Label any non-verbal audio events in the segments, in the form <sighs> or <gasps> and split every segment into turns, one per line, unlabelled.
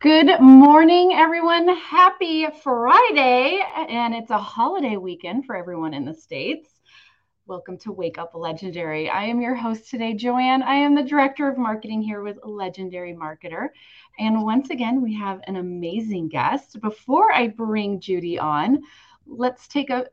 Good morning, everyone. Happy Friday. And it's a holiday weekend for everyone in the States. Welcome to Wake Up Legendary. I am your host today, Joanne. I am the Director of Marketing here with Legendary Marketer. And once again, we have an amazing guest. Before I bring Judy on, let's take a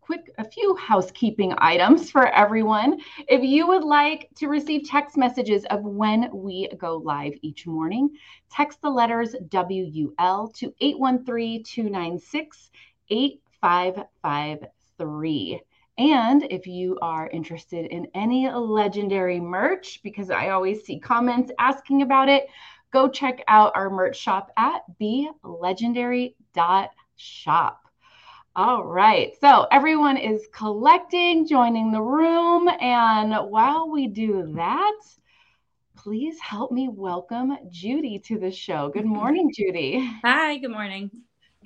quick a few housekeeping items for everyone. If you would like to receive text messages of when we go live each morning, text the letters WUL to 813-296-8553. And if you are interested in any legendary merch, because I always see comments asking about it, go check out our merch shop at belegendary.shop. All right. So everyone is collecting, joining the room. And while we do that, please help me welcome Judy to the show. Good <laughs> morning, Judy.
Hi, good morning.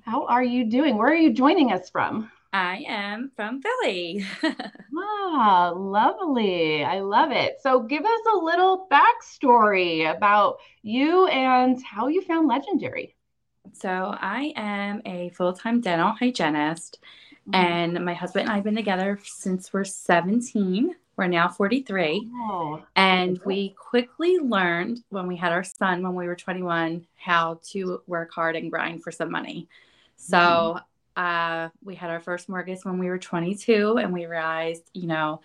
How are you doing? Where are you joining us from?
I am from Philly. <laughs>
ah, lovely. I love it. So, give us a little backstory about you and how you found Legendary.
So I am a full time dental hygienist, mm-hmm. and my husband and I have been together since we're 17. We're now 43. Oh, and we quickly learned when we had our son when we were 21 how to work hard and grind for some money. So mm-hmm. Uh, we had our first mortgage when we were 22, and we realized, you know,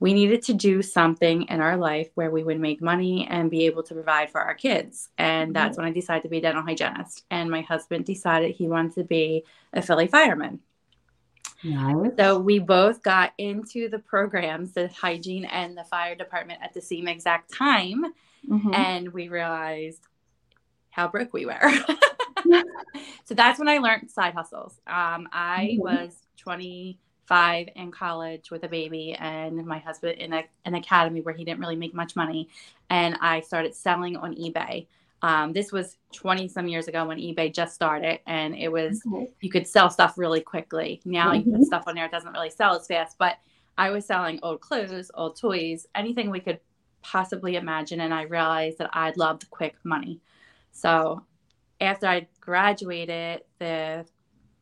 we needed to do something in our life where we would make money and be able to provide for our kids. And that's mm-hmm. when I decided to be a dental hygienist. And my husband decided he wanted to be a Philly fireman. Nice. So we both got into the programs, the hygiene and the fire department at the same exact time. Mm-hmm. And we realized how broke we were. <laughs> so that's when I learned side hustles. Um, I mm-hmm. was 25 in college with a baby and my husband in a, an academy where he didn't really make much money. And I started selling on eBay. Um, this was 20 some years ago when eBay just started and it was, okay. you could sell stuff really quickly. Now mm-hmm. you put mm-hmm. stuff on there, it doesn't really sell as fast, but I was selling old clothes, old toys, anything we could possibly imagine. And I realized that I loved quick money. So after I graduated, the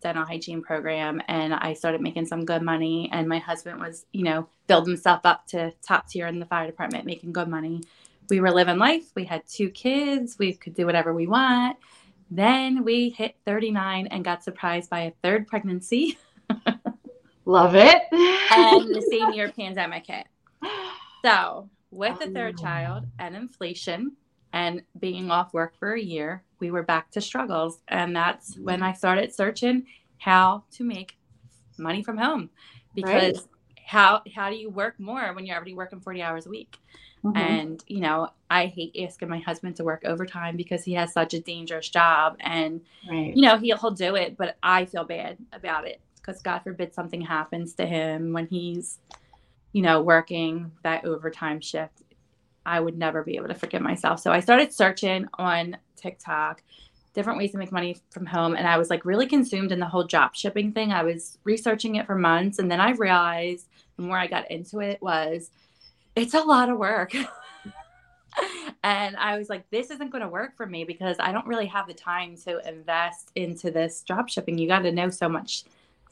dental hygiene program and I started making some good money. And my husband was, you know, build himself up to top tier in the fire department, making good money. We were living life. We had two kids. We could do whatever we want. Then we hit 39 and got surprised by a third pregnancy. <laughs>
Love it.
and the same <laughs> year pandemic hit. So, with the third oh. child and inflation and being off work for a year, we were back to struggles. And that's when I started searching how to make money from home because right. how how do you work more when you're already working 40 hours a week? Mm-hmm. And you know, I hate asking my husband to work overtime because he has such a dangerous job and right. you know, he'll he'll do it, but I feel bad about it because God forbid something happens to him when he's you know, working that overtime shift. I would never be able to forgive myself. So I started searching on TikTok, different ways to make money from home. And I was like really consumed in the whole drop shipping thing. I was researching it for months. And then I realized the more I got into it was it's a lot of work. <laughs> and I was like, this isn't going to work for me because I don't really have the time to invest into this drop shipping. You got to know so much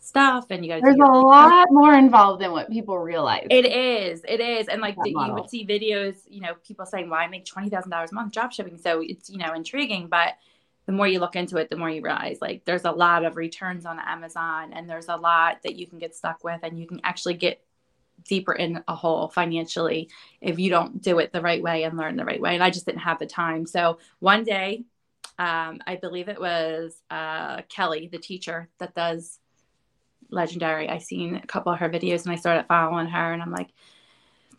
stuff and you got
there's a lot more involved than what people realize.
It is it is. And like the, you would see videos you know people saying well i make $20000 a month drop shipping. So it's you know intriguing but the more you look into it the more you realize like there's a lot of returns on amazon and there's a lot that you can get stuck with and you can actually get deeper in a hole financially if you don't do it the right way and learn the right way. And i just didn't have the time. So one day um, i believe it was uh, kelly the teacher that does legendary. I seen a couple of her videos and I started following her and I'm like,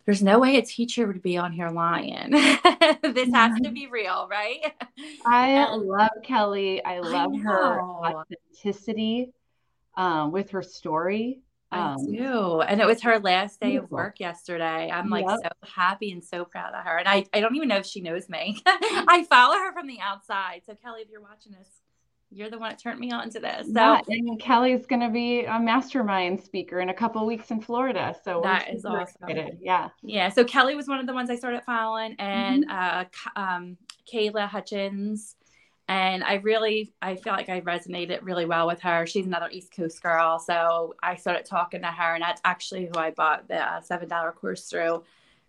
there's no way a teacher would be on here lying. <laughs> this has to be real, right?
I <laughs> love Kelly. I love I her authenticity um, with her story.
I um, do. And it was her last day beautiful. of work yesterday. I'm like yep. so happy and so proud of her. And I, I don't even know if she knows me. <laughs> I follow her from the outside. So Kelly, if you're watching this, you're the one that turned me on to this. So yeah,
and Kelly's going to be a mastermind speaker in a couple weeks in Florida. So
that is awesome.
Excited. Yeah.
Yeah. So Kelly was one of the ones I started following and mm-hmm. uh, um, Kayla Hutchins. And I really, I feel like I resonated really well with her. She's another East Coast girl. So I started talking to her and that's actually who I bought the uh, $7 course through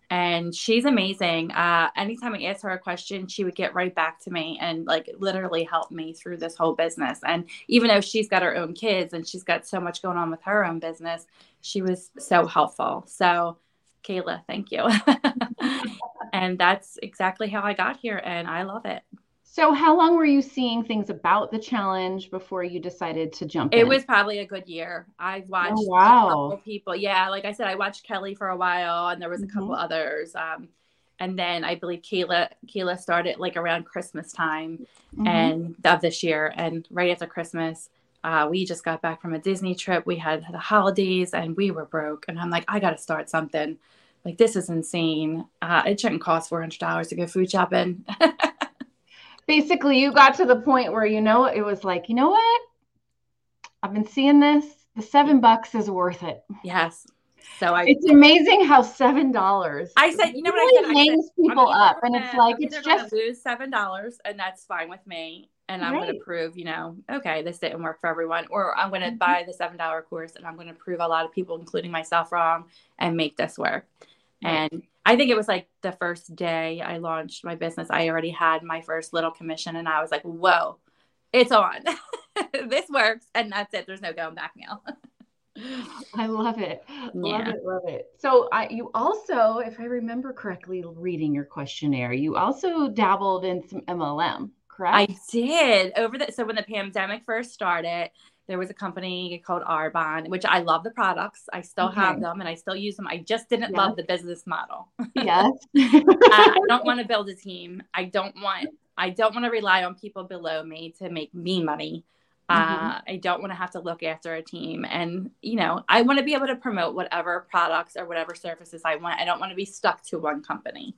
and she's amazing. Uh, anytime I asked her a question, she would get right back to me and like literally help me through this whole business. And even though she's got her own kids and she's got so much going on with her own business, she was so helpful. So, Kayla, thank you. <laughs> and that's exactly how I got here, and I love it.
So, how long were you seeing things about the challenge before you decided to jump in?
it
in?
was probably a good year. I oh, watched oh,
wow.
people. Yeah, like I said, I watched Kelly for a while, and there was a mm-hmm. couple others. Um, and then I believe Kayla Kayla started like around Christmas time, mm-hmm. and of this year, and right after Christmas. Uh, we just got back from a Disney trip. We had the holidays and we were broke. And I'm like, I got to start something. Like, this is insane. Uh, it shouldn't cost $400 to go food shopping. <laughs>
basically you got to the point where you know it was like you know what i've been seeing this the seven bucks is worth it
yes so I,
it's amazing how seven dollars.
I said, you know what I said?
Names
I
said, people up, and it's like it's just
lose seven dollars, and that's fine with me. And I'm right. going to prove, you know, okay, this didn't work for everyone, or I'm going to mm-hmm. buy the seven dollar course, and I'm going to prove a lot of people, including myself, wrong, and make this work. Right. And I think it was like the first day I launched my business, I already had my first little commission and I was like, whoa, it's on. <laughs> this works. And that's it. There's no going back now.
I love it. Love yeah. it. Love it. So I, you also, if I remember correctly, reading your questionnaire, you also dabbled in some MLM, correct?
I did over the, so when the pandemic first started, there was a company called Arbonne, which I love the products. I still okay. have them and I still use them. I just didn't yes. love the business model. <laughs>
Yes.
I don't want to build a team. I don't want I don't want to rely on people below me to make me money. Mm-hmm. Uh, I don't want to have to look after a team. And, you know, I want to be able to promote whatever products or whatever services I want. I don't want to be stuck to one company.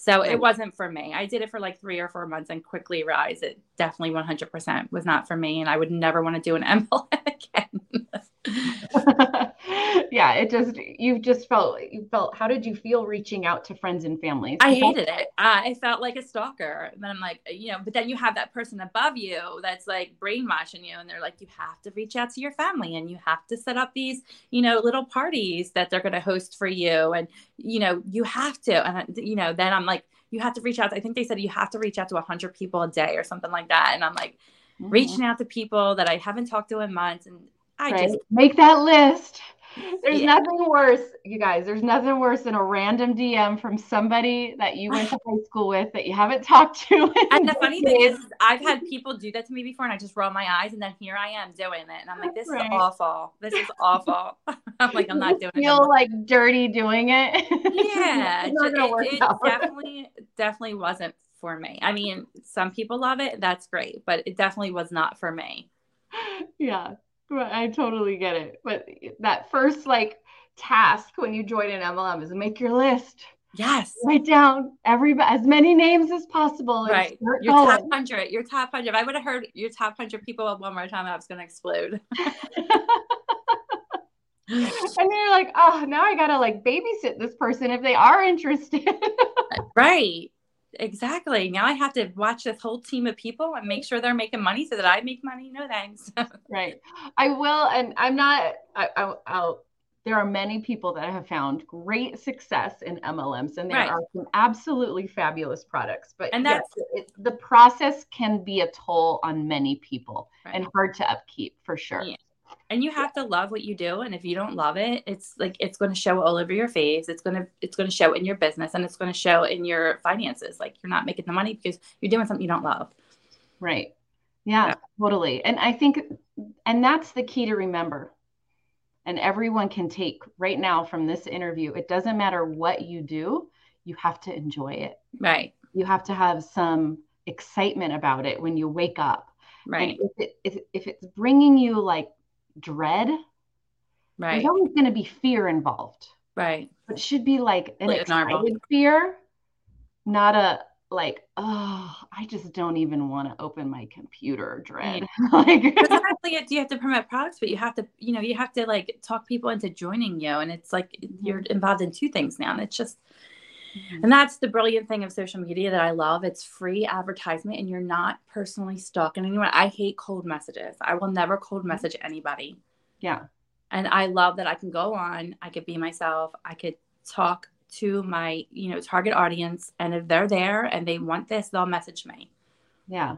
So it wasn't for me. I did it for like three or four months and quickly realized it definitely 100% was not for me. And I would never want to do an MLM <laughs> again. <laughs>
yeah, it just you just felt you felt. How did you feel reaching out to friends and families?
I hated it. I felt like a stalker. And then I'm like, you know, but then you have that person above you that's like brainwashing you, and they're like, you have to reach out to your family, and you have to set up these, you know, little parties that they're going to host for you, and you know, you have to, and you know, then I'm like, you have to reach out. I think they said you have to reach out to 100 people a day or something like that, and I'm like. Mm-hmm. Reaching out to people that I haven't talked to in months, and I right? just
make that list. There's yeah. nothing worse, you guys. There's nothing worse than a random DM from somebody that you went to <laughs> high school with that you haven't <laughs> talked to.
And the funny thing is, I've had people do that to me before, and I just roll my eyes, and then here I am doing it, and I'm like, "This right. is awful. This is awful." <laughs> I'm like, "I'm not doing
feel it." Feel like dirty doing it.
Yeah, it, it, it definitely, definitely wasn't for me. I mean, some people love it. That's great, but it definitely was not for me.
Yeah, I totally get it. But that first like task when you join an MLM is make your list.
Yes.
Write down every as many names as possible.
Right. Your going. top hundred. Your top hundred. If I would have heard your top hundred people up one more time, I was gonna explode. <laughs> <laughs>
and you're like, oh, now I gotta like babysit this person if they are interested. <laughs>
right. Exactly. Now I have to watch this whole team of people and make sure they're making money so that I make money. No thanks. <laughs>
right. I will, and I'm not. I, I, I'll. There are many people that have found great success in MLMs, and there right. are some absolutely fabulous products. But and that's yes, it, the process can be a toll on many people right. and hard to upkeep for sure. Yeah
and you have to love what you do and if you don't love it it's like it's going to show all over your face it's going to it's going to show in your business and it's going to show in your finances like you're not making the money because you're doing something you don't love.
Right. Yeah, yeah. totally. And i think and that's the key to remember. And everyone can take right now from this interview it doesn't matter what you do you have to enjoy it.
Right.
You have to have some excitement about it when you wake up.
Right.
and if, it, if, if it's bringing you like dread,
Right.
There's always going to be fear involved.
Right.
But it should be like an
Like
excited fear, not a like, oh, I just don't even want to open my computer dread. Mm. <laughs>
like not only do you have to promote products, but you have to, you know, you have to like talk people into joining you. And it's like you're mm-hmm. involved in two things now. And it's just,
Mhm.
and that's the brilliant thing of social media that I love. It's free advertisement and you're not personally stalking anyone. I hate cold messages. I will never cold message anybody.
yeah.
And I love that I can go on, I could be myself, I could talk to my, you know, target audience. And if they're there and they want this, they'll message me.
Yeah.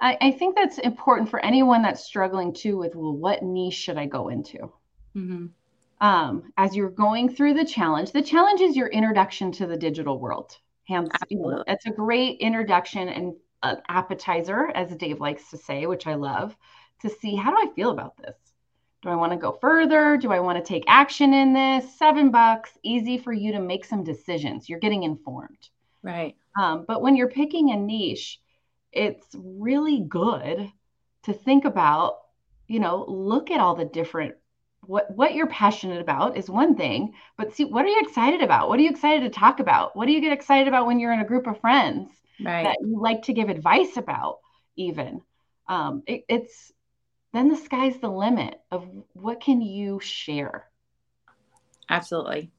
I, I think that's important for anyone that's struggling too with, well, what niche should I go into?
hmm
Um, as you're going through the challenge, the challenge is your introduction to the digital world. Hands, you know,
Absolutely.
it's a great introduction and an appetizer, as Dave likes to say, which I love, to see how do I feel about this? Do I want to go further? Do I want to take action in this? Seven bucks, easy for you to make some decisions. You're getting informed.
Right.
Um, but when you're picking a niche, it's really good to think about, you know, look at all the different what what you're passionate about is one thing, but see what are you excited about? What are you excited to talk about? What do you get excited about when you're in a group of friends
Right.
that you like to give advice about? Even um, it, it's then the sky's the limit of what can you share,
Absolutely.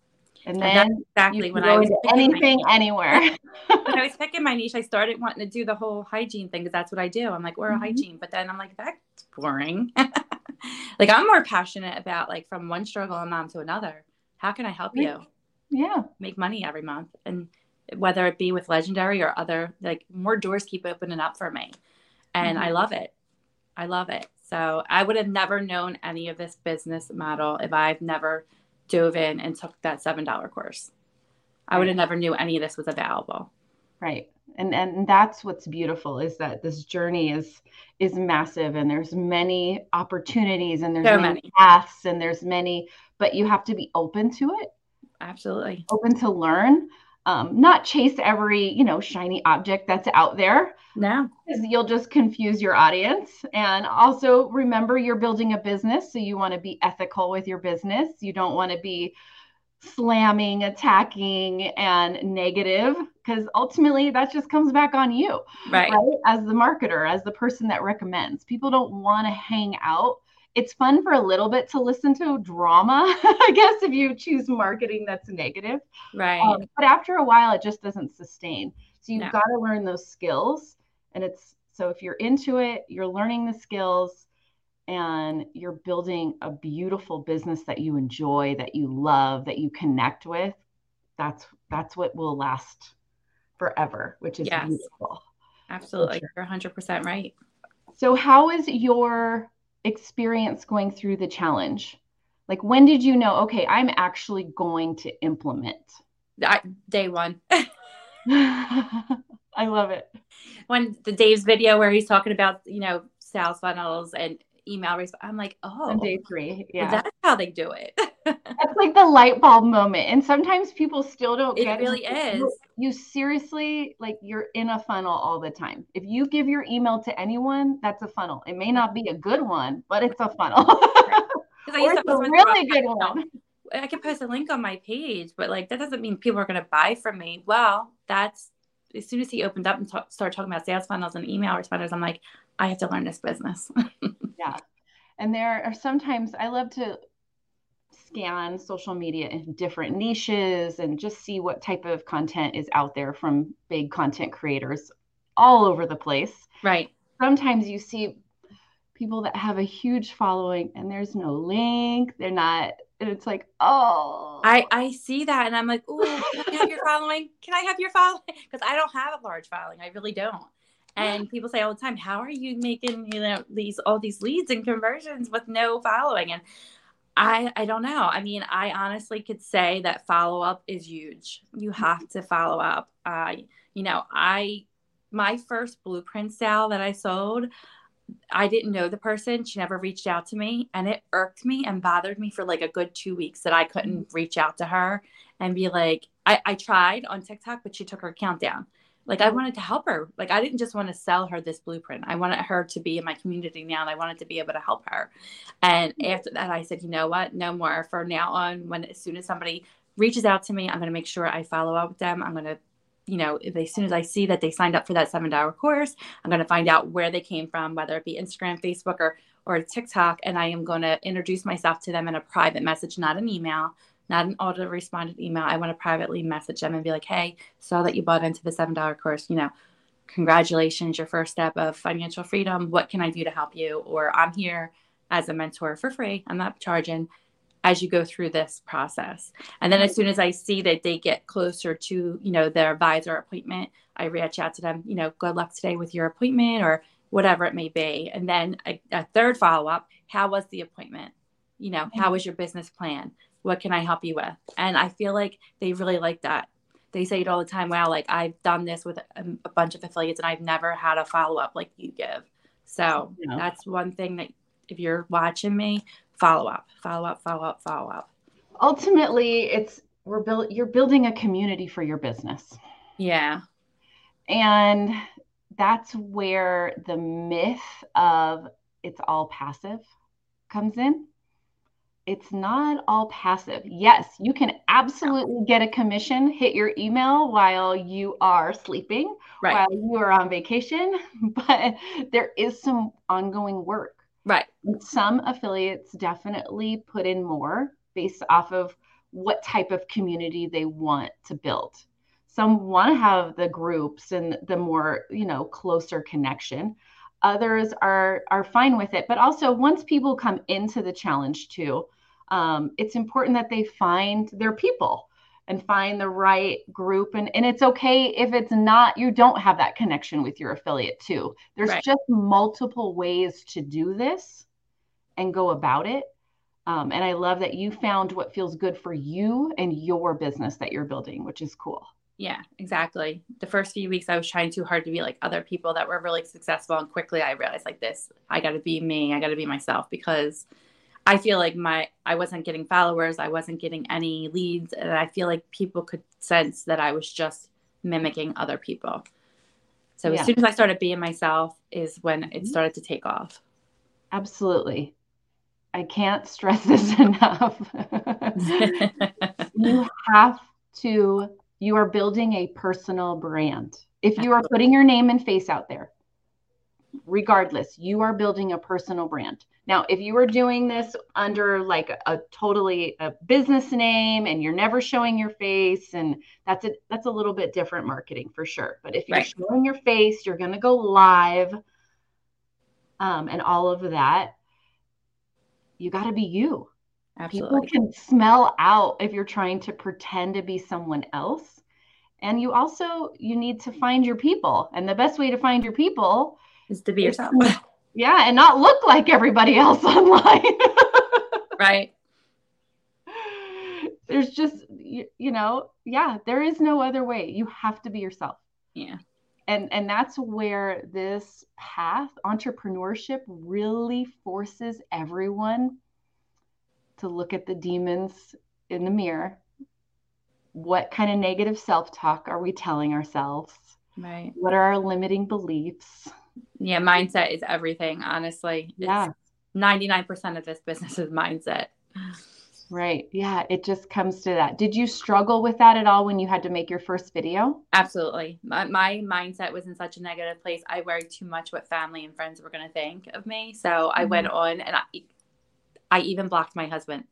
and
And that's
then you
exactly when I was
into
picking my
anything anywhere. <laughs> <laughs>
when I was picking my niche, I started wanting to do the whole hygiene thing because that's what I do. I'm like, oral
Mhm.
hygiene. But then I'm like, that's boring. <laughs> <laughs> like I'm more passionate about like from one struggle of mom to another. How can I help
Right.
you
yeah.
make money every month? And whether it be with legendary or other, like more doors keep opening up for me. And I
Mhm.
love it. I love it. So I would have never known any of this business model if I've never dove in and took that seven dollar course. I would have never knew any of this was available.
Right. And and that's what's beautiful is that this journey is is massive and there's many opportunities and there's
So
many,
many.
paths and there's many, but you have to be open to it,
Absolutely.
open to learn, um, not chase every, you know, shiny object that's out there
No.
because you'll just confuse your audience. And also remember you're building a business, so you want to be ethical with your business. You don't want to be slamming, attacking, and negative because ultimately that just comes back on you,
Right.
right? As the marketer, as the person that recommends. People don't want to hang out. It's fun for a little bit to listen to drama, <laughs> I guess, if you choose marketing that's negative.
Right.
Um, but after a while, it just doesn't sustain. So you've
No.
got to learn those skills. And it's so if you're into it, you're learning the skills and you're building a beautiful business that you enjoy, that you love, that you connect with. That's that's what will last forever, which is
Yes.
beautiful.
Absolutely. You're 100% right.
So how is your experience going through the challenge? Like when did you know, okay, I'm actually going to implement?
I, day one. <laughs> <laughs>
I love it.
when the Dave's video where he's talking about, you know, sales funnels and email resp- I'm like, oh,
On day three.
well,
Yeah.
that's how they do it. <laughs>
That's like the light bulb moment. And sometimes people still don't get
It
get
really
You-
is.
You seriously, like, you're in a funnel all the time. If you give your email to anyone, that's a funnel. It may not be a good one, but it's a funnel. <laughs>
I
or
used
it's
to
a
post
really good one.
I could post a link on my page, but like that doesn't mean people are going to buy from me. Well, that's as soon as he opened up and ta- started talking about sales funnels and email responders, I'm like, I have to learn this business. <laughs>
Yeah. And there are sometimes I love to scan social media in different niches and just see what type of content is out there from big content creators all over the place.
right.
Sometimes you see people that have a huge following and there's no link. They're not, and it's like, oh,
I, I see that and I'm like, oh, can I have your <laughs> following? Can I have your following? Because I don't have a large following. I really don't. And people say all the time, how are you making, you know, these all these leads and conversions with no following? And I I don't know. I mean, I honestly could say that follow up is huge. You have to follow up. Uh, you know, I my first blueprint sale that I sold, I didn't know the person. She never reached out to me. And it irked me and bothered me for like a good two weeks that I couldn't reach out to her and be like, I, I tried on TikTok, but she took her account down. Like I wanted to help her. Like I didn't just want to sell her this blueprint. I wanted her to be in my community now and I wanted to be able to help her. And mm-hmm. after that I said, you know what? No more. For now on, when as soon as somebody reaches out to me, I'm gonna make sure I follow up with them. I'm gonna you know, they, as soon as I see that they signed up for that seven hour course, I'm going to find out where they came from, whether it be Instagram, Facebook, or or TikTok, and I am going to introduce myself to them in a private message, not an email, not an auto responded email. I want to privately message them and be like, hey, saw that you bought into the $7 course. You know, congratulations, your first step of financial freedom. What can I do to help you? Or I'm here as a mentor for free. I'm not charging as you go through this process. And then as soon as I see that they get closer to, you know, their advisor appointment, I reach out to them, you know, good luck today with your appointment or whatever it may be. And then a, a third follow up, how was the appointment? You know, mm-hmm. how was your business plan? What can I help you with? And I feel like they really like that. They say it all the time. Wow, like I've done this with a, a bunch of affiliates and I've never had a follow up like you give. So yeah. that's one thing that if you're watching me, follow up, follow up, follow up, follow up.
Ultimately, it's we're build you're building a community for your business.
Yeah.
And that's where the myth of it's all passive comes in it's not all passive. Yes, you can absolutely get a commission, hit your email while you are sleeping, right. while you are on vacation, <laughs> but there is some ongoing work.
Right.
And some affiliates definitely put in more based off of what type of community they want to build. Some want to have the groups and the more, you know, closer connection others are are fine with it but also once people come into the challenge too um, it's important that they find their people and find the right group and, and it's okay if it's not you don't have that connection with your affiliate too there's right. just multiple ways to do this and go about it um, and i love that you found what feels good for you and your business that you're building which is cool
yeah, exactly. The first few weeks, I was trying too hard to be like other people that were really successful. And quickly, I realized like this I got to be me, I got to be myself because I feel like my I wasn't getting followers, I wasn't getting any leads, and I feel like people could sense that I was just mimicking other people. So yeah. as soon as I started being myself is when it mm-hmm. started to take off.
Absolutely. I can't stress <laughs> this enough. <laughs> you have to you are building a personal brand. If you are putting your name and face out there, regardless, you are building a personal brand. Now, if you are doing this under like a, a, totally a business name and you're never showing your face, and that's a that's a little bit different marketing for sure. But if you're right. showing your face, you're going to go live, um, and all of that. You got to be you. Absolutely. People can smell out if you're trying to pretend to be someone else. And you also you need to find your people. And the best way to find your people
is to be yourself. <laughs>
yeah, and not look like everybody else <laughs> online.
right.
There's just you, you know, yeah, there is no other way. You have to be yourself.
Yeah.
And and that's where this path entrepreneurship really forces everyone to look at the demons in the mirror. What kind of negative self talk are we telling ourselves?
Right.
What are our limiting beliefs?
Yeah, mindset is everything, honestly.
Yeah.
99% of this business is mindset.
Right. Yeah. It just comes to that. Did you struggle with that at all when you had to make your first video?
Absolutely. My, my mindset was in such a negative place. I worried too much what family and friends were going to think of me. So mm-hmm. I went on and I, I even blocked my husband.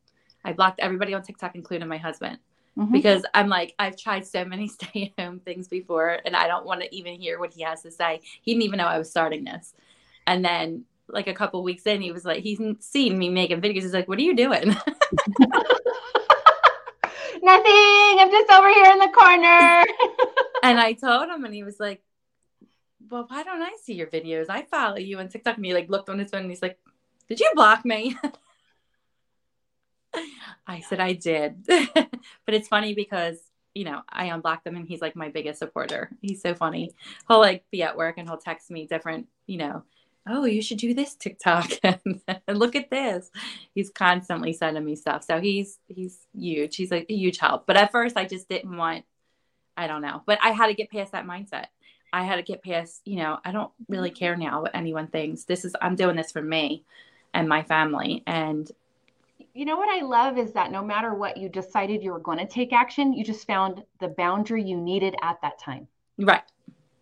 I blocked everybody on TikTok, including my husband, mm-hmm. because I'm like, I've tried so many <laughs> stay at home things before, and I don't want to even hear what he has to say. He didn't even know I was starting this. And then, like a couple weeks in, he was like, he's seen me making videos. He's like, What are you doing? <laughs>
Nothing. I'm just over here in the corner. <laughs>
and I told him, and he was like, Well, why don't I see your videos? I follow you on TikTok. And he like looked on his phone and he's like, Did you block me? I said I did. <laughs> but it's funny because, you know, I unblocked him and he's like my biggest supporter. He's so funny. He'll like be at work and he'll text me different, you know, oh, you should do this TikTok <laughs> and, look at this. He's constantly sending me stuff. So he's he's huge. He's like a huge help. But at first I just didn't want I don't know. But I had to get past that mindset. I had to get past, you know, I don't really mm-hmm. care now what anyone thinks. This is, I'm doing this for me and my family. And
you know what I love is that no matter what you decided you were going to take action, you just found the boundary you needed at that time.
Right.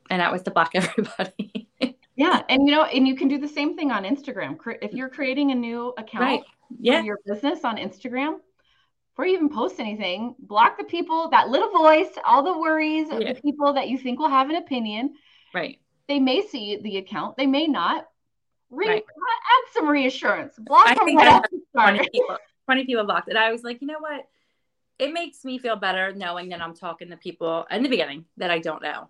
And that was to block <laughs> everybody.
yeah. And you know, and you can do the same thing on Instagram. If you're creating a new account right.
yeah.
for your business on Instagram, before you even post anything, block the people, that little voice, all the worries yeah. of the people that you think will have an opinion.
Right.
They may see the account, they may not. Re- right. Add some reassurance. Block I right
20 people, 20 people blocked. And I was like, you know what? It makes me feel better knowing that I'm talking to people in the beginning that I don't know.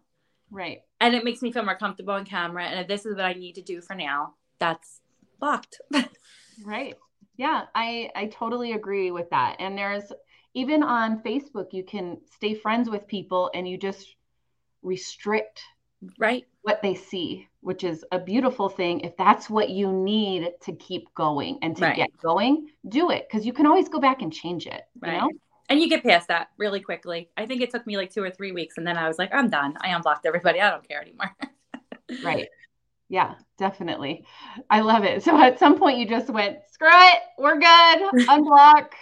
Right.
And it makes me feel more comfortable on camera. And if this is what I need to do for now, that's blocked. <laughs>
right yeah i i totally agree with that and there's even on facebook you can stay friends with people and you just restrict
right
what they see which is a beautiful thing if that's what you need to keep going and to right. get going do it because you can always go back and change it right. you know
and you get past that really quickly i think it took me like two or three weeks and then i was like i'm done i unblocked everybody i don't care anymore <laughs>
right yeah, definitely. I love it. So at some point you just went, screw it, we're good, unblock. <laughs>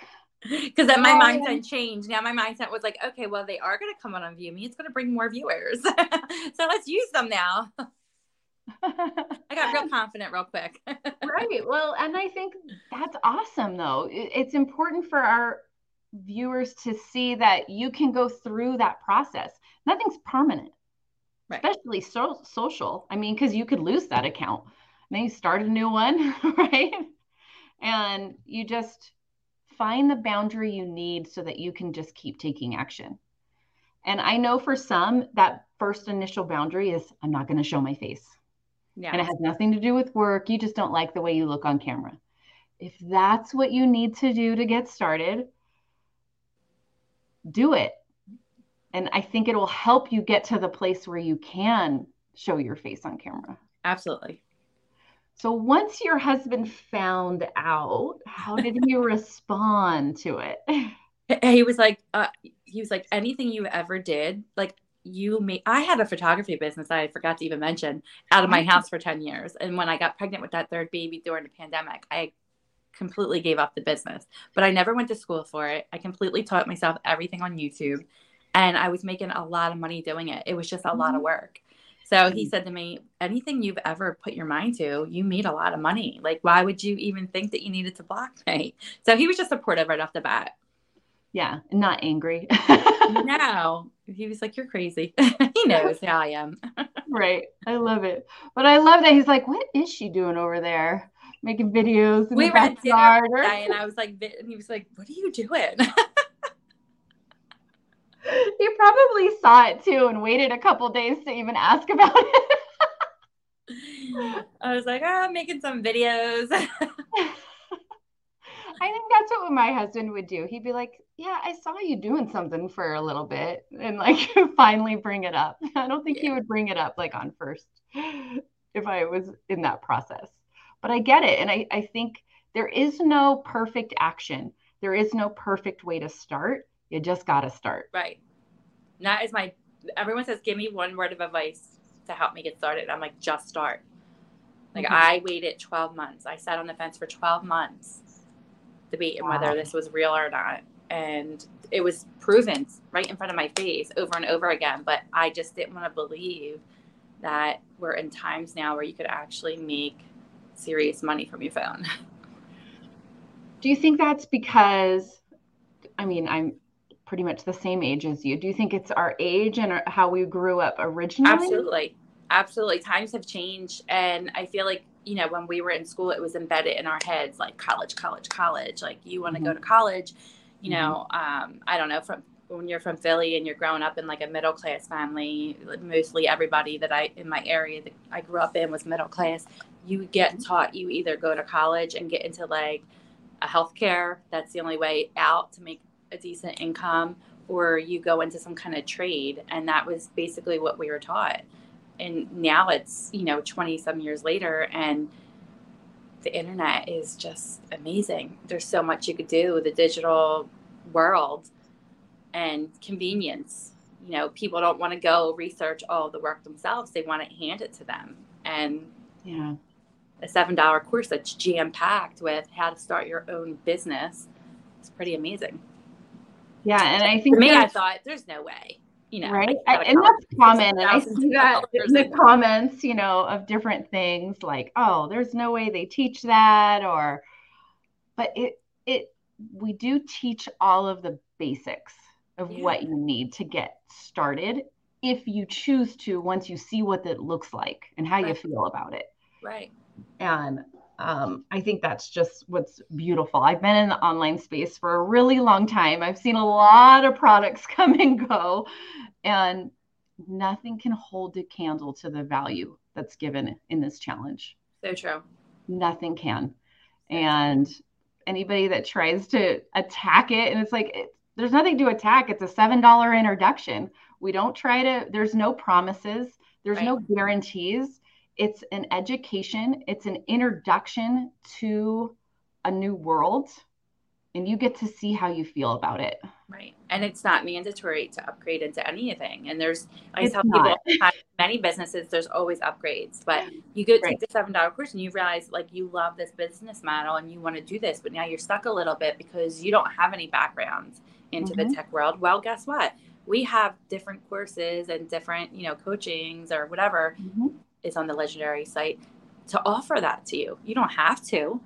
Because then my oh, mindset changed. Now my mindset was like, okay, well, they are going to come on and view me. It's going to bring more viewers. <laughs> so let's use them now. I got real confident real quick. <laughs>
right. Well, and I think that's awesome, though. It's important for our viewers to see that you can go through that process. Nothing's permanent right. especially so, social. I mean, because you could lose that account. And then you start a new one, <laughs> right? And you just find the boundary you need so that you can just keep taking action. And I know for some, that first initial boundary is I'm not going to show my face. Yeah. And it has nothing to do with work. You just don't like the way you look on camera. If that's what you need to do to get started, do it and I think it'll help you get to the place where you can show your face on camera.
Absolutely.
So once your husband found out, how did he <laughs> respond to it?
He was like, uh, he was like, anything you ever did, like you made. I had a photography business I forgot to even mention out of my oh. house for ten years, and when I got pregnant with that third baby during the pandemic, I completely gave up the business. But I never went to school for it. I completely taught myself everything on YouTube and I was making a lot of money doing it. It was just a lot of mm-hmm. work. So he mm-hmm. said to me, anything you've ever put your mind to, you made a lot of money. Like, why would you even think that you needed to block me? So he was just supportive right off the bat.
Yeah, not angry. <laughs>
no, he was like, you're crazy. <laughs> he knows how I am. <laughs>
right. I love it. But I love that he's like, what is she doing over there? Making videos in we the backyard.
and I was like, and he was like, what are you doing?
he probably saw it too and waited a couple days to even ask about it.
I was like, oh, I'm making some videos. I
think that's what my husband would do. He'd be like, Yeah, I saw you doing something for a little bit and like <laughs> finally bring it up. <laughs> I don't think yeah. he would bring it up like on first if I was in that process. But I get it. And I, I think there is no perfect action, there is no perfect way to start. You just got to start.
Right. That is my, everyone says, give me one word of advice to help me get started. I'm like, just start. Like mm-hmm. I waited 12 months. I sat on the fence for 12 months debating wow. whether this was real or not. And it was proven right in front of my face over and over again. But I just didn't want to believe that we're in times now where you could actually make serious money from your phone. <laughs>
Do you think that's because I mean, I'm pretty much the same age as you. Do you think it's our age and how we grew up originally?
Absolutely. Absolutely. Times have changed. And I feel like, you know, when we were in school, it was embedded in our heads like college, college, college. Like you want to mm-hmm. go to college, you mm-hmm. know, um, I don't know, from when you're from Philly and you're growing up in like a middle class family, mostly everybody that I in my area that I grew up in was middle class. You get taught you either go to college and get into like a healthcare. That's the only way out to make a decent income or you go into some kind of trade and that was basically what we were taught and now it's you know 20 some years later and the internet is just amazing there's so much you could do with the digital world and convenience you know, people don't want to go research all the work themselves. They want to hand it to them. And
yeah,
a seven dollar course that's jam packed with how to start your own business is pretty amazing.
Yeah, and I think
for me, I thought there's no way, you know,
right? I, and that's common, and I see that in the comments, you know, of different things like, oh, there's no way they teach that, or, but it it we do teach all of the basics of yeah. what you need to get started if you choose to once you see what it looks like and how right. you feel about it.
Right.
And um, I think that's just what's beautiful. I've been in the online space for a really long time. I've seen a lot of products <laughs> come and go, and nothing can hold a candle to the value that's given in this challenge.
So true.
Nothing can. And anybody that tries to attack it, and it's like, it, there's nothing to attack. It's a $7 introduction. We don't try to, there's no promises, there's right. no guarantees it's an education, it's an introduction to a new world, and you get to see how you feel about it.
Right. And it's not mandatory to upgrade into anything. And there's, I it's tell not. people, many businesses, there's always upgrades, but you go right. take the $7 course and you realize like you love this business model and you want to do this, but now you're stuck a little bit because you don't have any background into mm-hmm. the tech world. Well, guess what? We have different courses and different, you know, coachings or whatever mm-hmm is on the legendary site to offer that to you. You don't have to.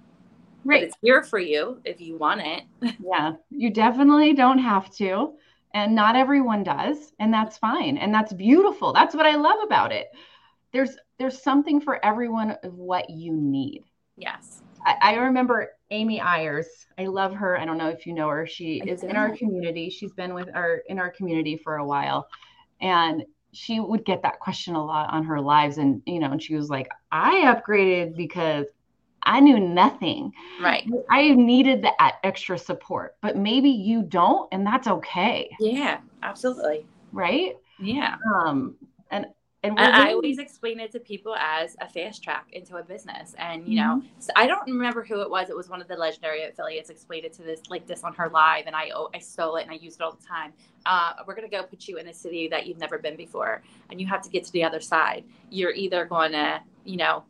Right. it's here for you if you want it. <laughs>
yeah. You definitely don't have to. And not everyone does. And that's fine. And that's beautiful. That's what I love about it. There's there's something for everyone of what you need.
Yes.
I, I remember Amy Ayers. I love her. I don't know if you know her. She I is in our community. She's been with our in our community for a while. And she would get that question a lot on her lives and you know and she was like i upgraded because i knew nothing.
Right.
I needed that extra support but maybe you don't and that's okay.
Yeah absolutely.
Right?
Yeah.
Um and
and I always explain it to people as a fast track into a business. And, you know, mm-hmm. so I don't remember who it was. It was one of the legendary affiliates explained it to this, like this on her live. And I, I stole it and I used it all the time. Uh, we're going to go put you in a city that you've never been before. And you have to get to the other side. You're either going to, you know,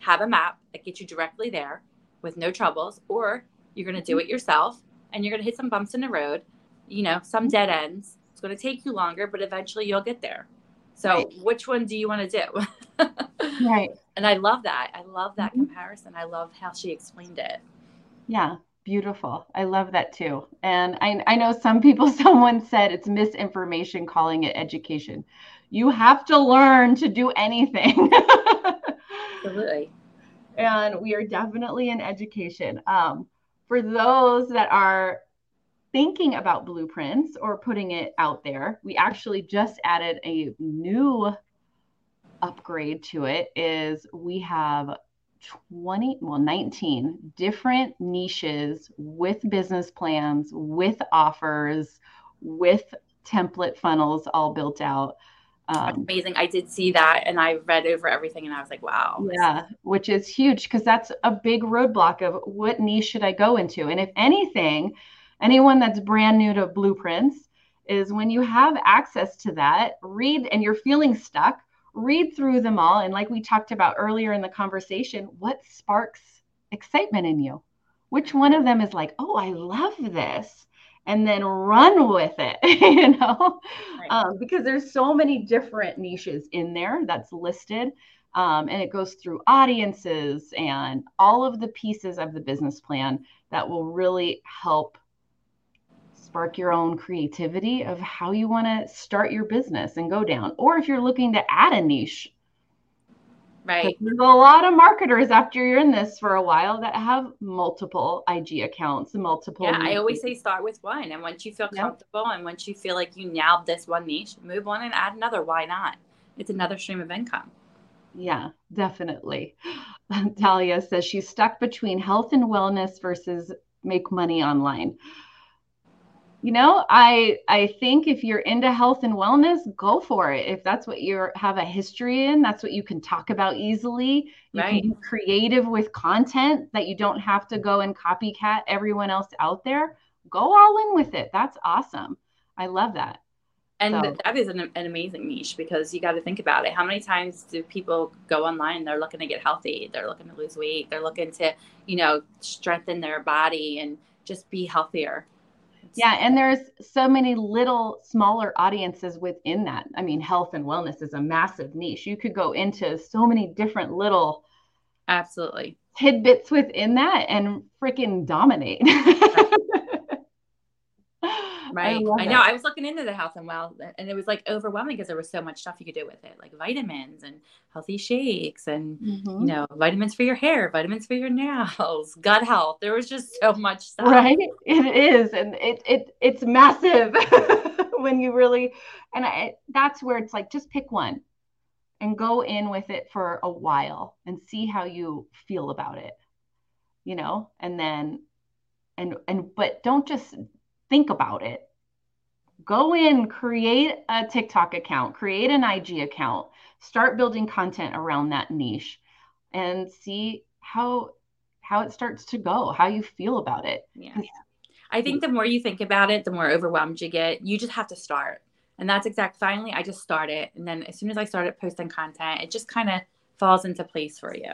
have a map that gets you directly there with no troubles, or you're going to do it yourself and you're going to hit some bumps in the road, you know, some dead ends. It's going to take you longer, but eventually you'll get there. So right. which one do you want to
do? <laughs> right.
And I love that. I love that mm-hmm. comparison. I love how she explained it.
Yeah, beautiful. I love that too. And I, I know some people, <laughs> someone said it's misinformation calling it education. You have to learn to do anything.
Absolutely. <laughs>
And we are definitely in education. Um, for those that are thinking about blueprints or putting it out there, we actually just added a new upgrade to it is we have 20 well 19 different niches with business plans with offers with template funnels all built out.
Um, amazing. I did see that and i read over everything and i was like wow.
Yeah which is huge because that's a big roadblock of what niche should i go into? And if anything anyone that's brand new to blueprints is when you have access to that, read and you're feeling stuck, read through them all. And like we talked about earlier in the conversation, what sparks excitement in you? Which one of them is like, oh, I love this? And then run with it, <laughs> you know, right. um, because there's so many different niches in there that's listed. Um, and it goes through audiences and all of the pieces of the business plan that will really help spark your own creativity of how you want to start your business and go down. Or if you're looking to add a niche.
Right.
There's a lot of marketers after you're in this for a while that have multiple IG accounts and multiple.
Yeah, niches. I always say start with one. And once you feel comfortable yep. and once you feel like you nailed this one niche, move on and add another. Why not? It's another stream of income.
Yeah, definitely. <gasps> Talia says she's stuck between health and wellness versus make money online you know i i think if you're into health and wellness go for it if that's what you have a history in that's what you can talk about easily you right. can be creative with content that you don't have to go and copycat everyone else out there go all in with it that's awesome i love that
And so. that is an, an amazing niche because you got to think about it. How many times do people go online? They're looking to get healthy. They're looking to lose weight. They're looking to, you know, strengthen their body and just be healthier.
Yeah, and there's so many little smaller audiences within that. I mean, health and wellness is a massive niche. You could go into so many different little
absolutely
tidbits within that and freaking dominate. <laughs>
Right. I, I know. It. I was looking into the health and well, and it was like overwhelming because there was so much stuff you could do with it, like vitamins and healthy shakes, and mm-hmm. you know, vitamins for your hair, vitamins for your nails, <laughs> gut health. There was just so much stuff.
Right. It is, and it it it's massive <laughs> when you really, and I, that's where it's like just pick one and go in with it for a while and see how you feel about it you know and then and and but don't just think about it. Go in, create a TikTok account, create an IG account, start building content around that niche and see how how it starts to go, how you feel about it.
Yeah. I think the more you think about it, the more overwhelmed you get. You just have to start. And that's exact finally I just started and then as soon as I started posting content, it just kind of falls into place for you.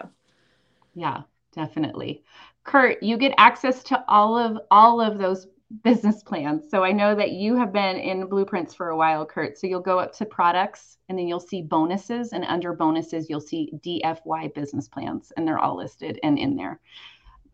Yeah, definitely. Kurt, you get access to all of all of those business plans. So I know that you have been in blueprints for a while, Kurt. So you'll go up to products and then you'll see bonuses. And under bonuses, you'll see DFY business plans, and they're all listed and in there.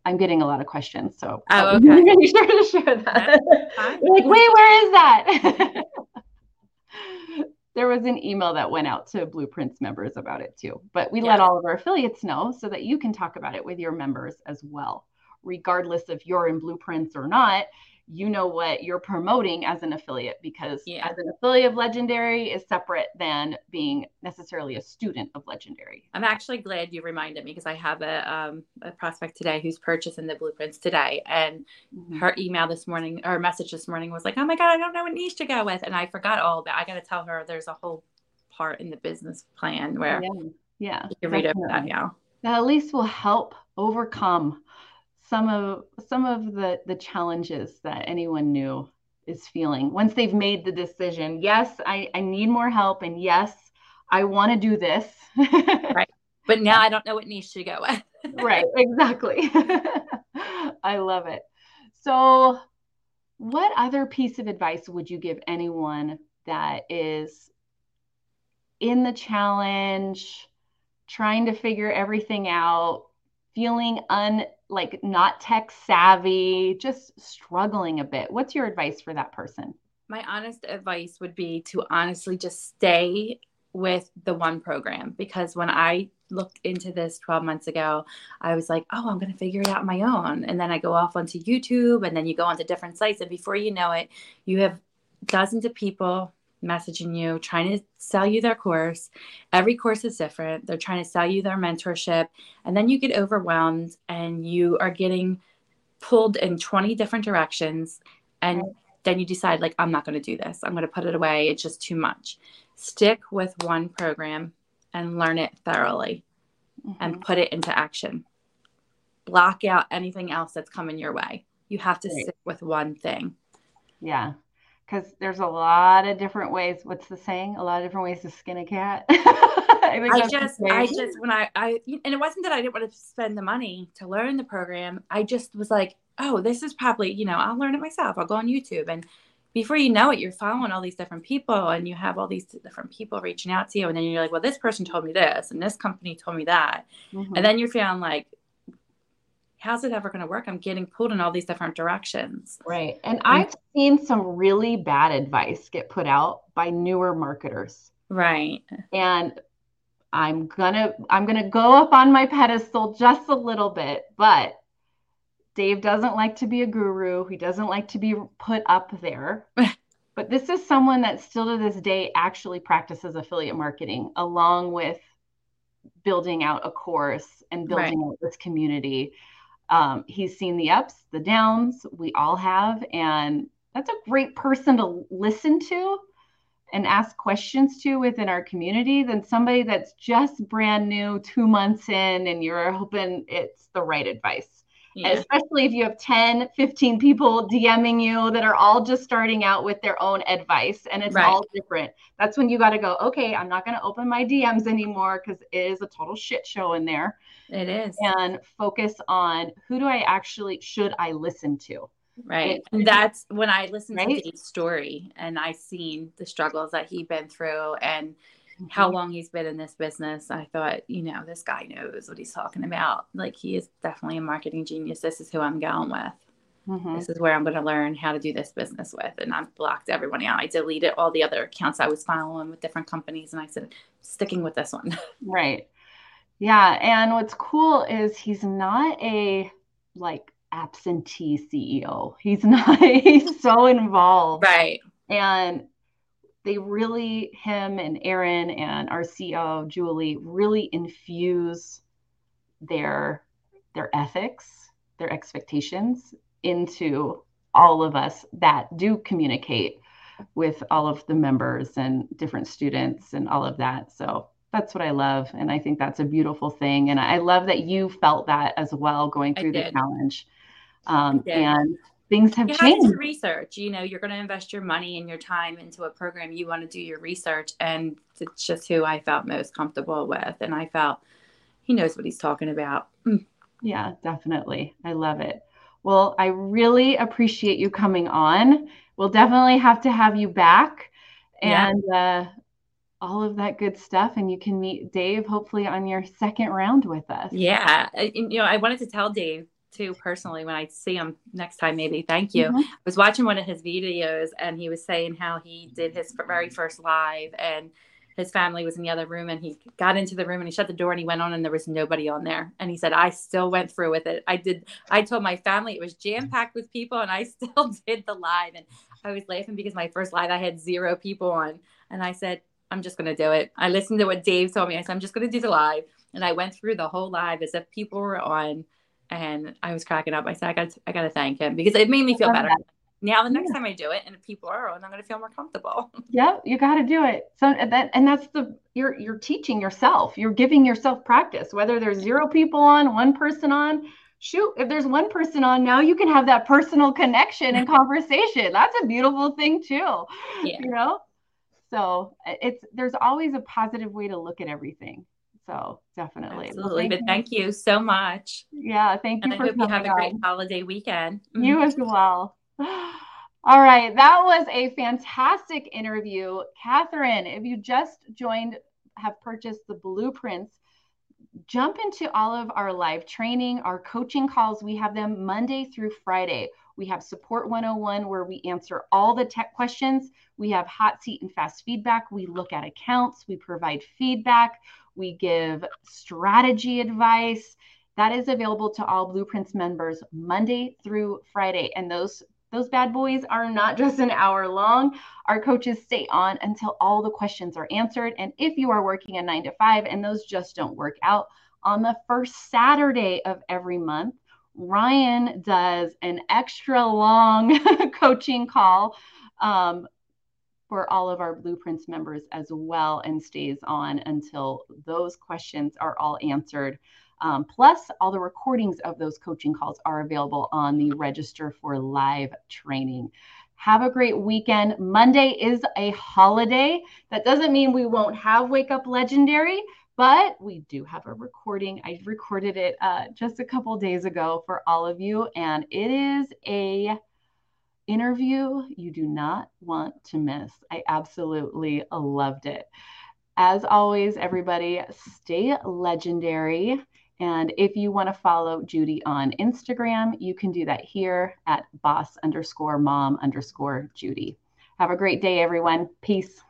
I'm getting a lot of questions. So
oh, okay. <laughs>
make sure to share that. <laughs> like, wait, where is that? <laughs> there was an email that went out to Blueprints members about it too. But we yeah. let all of our affiliates know so that you can talk about it with your members as well, regardless if you're in Blueprints or not you know what you're promoting as an affiliate because yeah. as an affiliate of legendary is separate than being necessarily a student of legendary
i'm actually glad you reminded me because i have a, um, a prospect today who's purchasing the blueprints today and mm-hmm. her email this morning or message this morning was like oh my god i don't know what niche to go with and i forgot all about i got to tell her there's a whole part in the business plan where
yeah, yeah
you can read over that now
that at least will help overcome some of some of the the challenges that anyone new is feeling. Once they've made the decision yes i i need more help and yes i want to do this. <laughs>
Right. But now i don't know what niche to go with.
Right exactly. <laughs> I love it. So what other piece of advice would you give anyone that is in the challenge trying to figure everything out feeling un like not tech savvy, just struggling a bit. What's your advice for that person?
My honest advice would be to honestly just stay with the one program because when I looked into this 12 months ago, I was like, oh, I'm going to figure it out my own. And then I go off onto YouTube and then you go onto different sites. And before you know it, you have dozens of people messaging you, trying to sell you their course. Every course is different. They're trying to sell you their mentorship. And then you get overwhelmed and you are getting pulled in 20 different directions. And then you decide, like, I'm not going to do this. I'm going to put it away. It's just too much. Stick with one program and learn it thoroughly mm-hmm. and put it into action. Block out anything else that's coming your way. You have to right. stick with one thing.
Yeah because there's a lot of different ways. What's the saying? A lot of different ways to skin a cat. <laughs> I,
I just, I just, when I, I, and it wasn't that I didn't want to spend the money to learn the program. I just was like, oh, this is probably, you know, I'll learn it myself. I'll go on YouTube. And before you know it, you're following all these different people and you have all these different people reaching out to you. And then you're like, well, this person told me this and this company told me that. Mm-hmm. And then you're feeling like, how's it ever going to work? I'm getting pulled in all these different directions.
Right. And I've seen some really bad advice get put out by newer marketers.
Right.
And I'm going to I'm going to go up on my pedestal just a little bit, but Dave doesn't like to be a guru. He doesn't like to be put up there. <laughs> but this is someone that still to this day actually practices affiliate marketing along with building out a course and building right. out this community um, he's seen the ups, the downs. We all have. And that's a great person to listen to and ask questions to within our community than somebody that's just brand new, two months in, and you're hoping it's the right advice. yeah. especially if you have 10, 15 people DMing you that are all just starting out with their own advice and it's right. all different. That's when you got to go, okay, I'm not going to open my DMs anymore because it is a total shit show in there.
It is.
And focus on who do I actually should I listen to?
Right. And that's when I listened right? to Dave's story and I seen the struggles that he'd been through and how mm-hmm. long he's been in this business, I thought, you know, this guy knows what he's talking about. Like he is definitely a marketing genius. This is who I'm going with. Mm-hmm. This is where I'm going to learn how to do this business with. And I've blocked everyone out. I deleted all the other accounts I was following with different companies. And I said, sticking with this one. <laughs>
Right. Yeah. And what's cool is he's not a like absentee CEO. He's <laughs> not, he's so involved.
Right.
And they really, him and Aaron and our CEO, Julie, really infuse their their ethics, their expectations into all of us that do communicate with all of the members and different students and all of that. So that's what I love. And I think that's a beautiful thing. And I love that you felt that as well going through the challenge. Um, and things have
you
changed.
Have research, you know, you're going to invest your money and your time into a program. You want to do your research, and it's just who I felt most comfortable with, and I felt he knows what he's talking about. Mm.
Yeah, definitely. I love it. Well, I really appreciate you coming on. We'll definitely have to have you back, and yeah. uh, all of that good stuff and you can meet Dave hopefully on your second round with us.
Yeah. You know, I wanted to tell Dave too personally when I see him next time. Maybe thank you. Mm-hmm. I was watching one of his videos and he was saying how he did his very first live and his family was in the other room and he got into the room and he shut the door and he went on and there was nobody on there and he said i still went through with it i did i told my family it was jam packed with people and i <laughs> still did the live and i was laughing because my first live i had zero people on and i said i'm just going to do it i listened to what dave told me i said i'm just going to do the live and i went through the whole live as if people were on and I was cracking up. I said, I got, I got to thank him because it made me feel better. That. Now, the next yeah. time I do it, and if people are on, I'm going to feel more comfortable. <laughs>
Yep, you got to do it. So that, and that's the you're you're teaching yourself. You're giving yourself practice. Whether there's zero people on, one person on, shoot, if there's one person on, now you can have that personal connection and <laughs> conversation. That's a beautiful thing too. Yeah. You know. So it's there's always a positive way to look at everything. So definitely.
Absolutely. Well, thank but thank you so much.
Yeah. Thank you.
And I hope you have a great holiday weekend.
You mm-hmm. as well. <sighs> All right. That was a fantastic interview. Catherine, if you just joined, have purchased the blueprints, jump into all of our live training, our coaching calls. We have them Monday through Friday. We have Support 101 where we answer all the tech questions. We have hot seat and fast feedback. We look at accounts. We provide feedback. We give strategy advice. That is available to all Blueprints members Monday through Friday. And those those bad boys are not <laughs> just an hour long. Our coaches stay on until all the questions are answered. And if you are working a nine to five and those just don't work out, on the first Saturday of every month, Ryan does an extra long <laughs> coaching call um, for all of our Blueprints members as well and stays on until those questions are all answered. Um, plus, all the recordings of those coaching calls are available on the Register for Live training. Have a great weekend. Monday is a holiday. That doesn't mean we won't have Wake Up Legendary, but we do have a recording. I recorded it uh, just a couple days ago for all of you, and it is a interview you do not want to miss. I absolutely loved it. As always, everybody, stay legendary. And if you want to follow Judy on Instagram, you can do that here at boss underscore mom underscore Judy. Have a great day, everyone. Peace.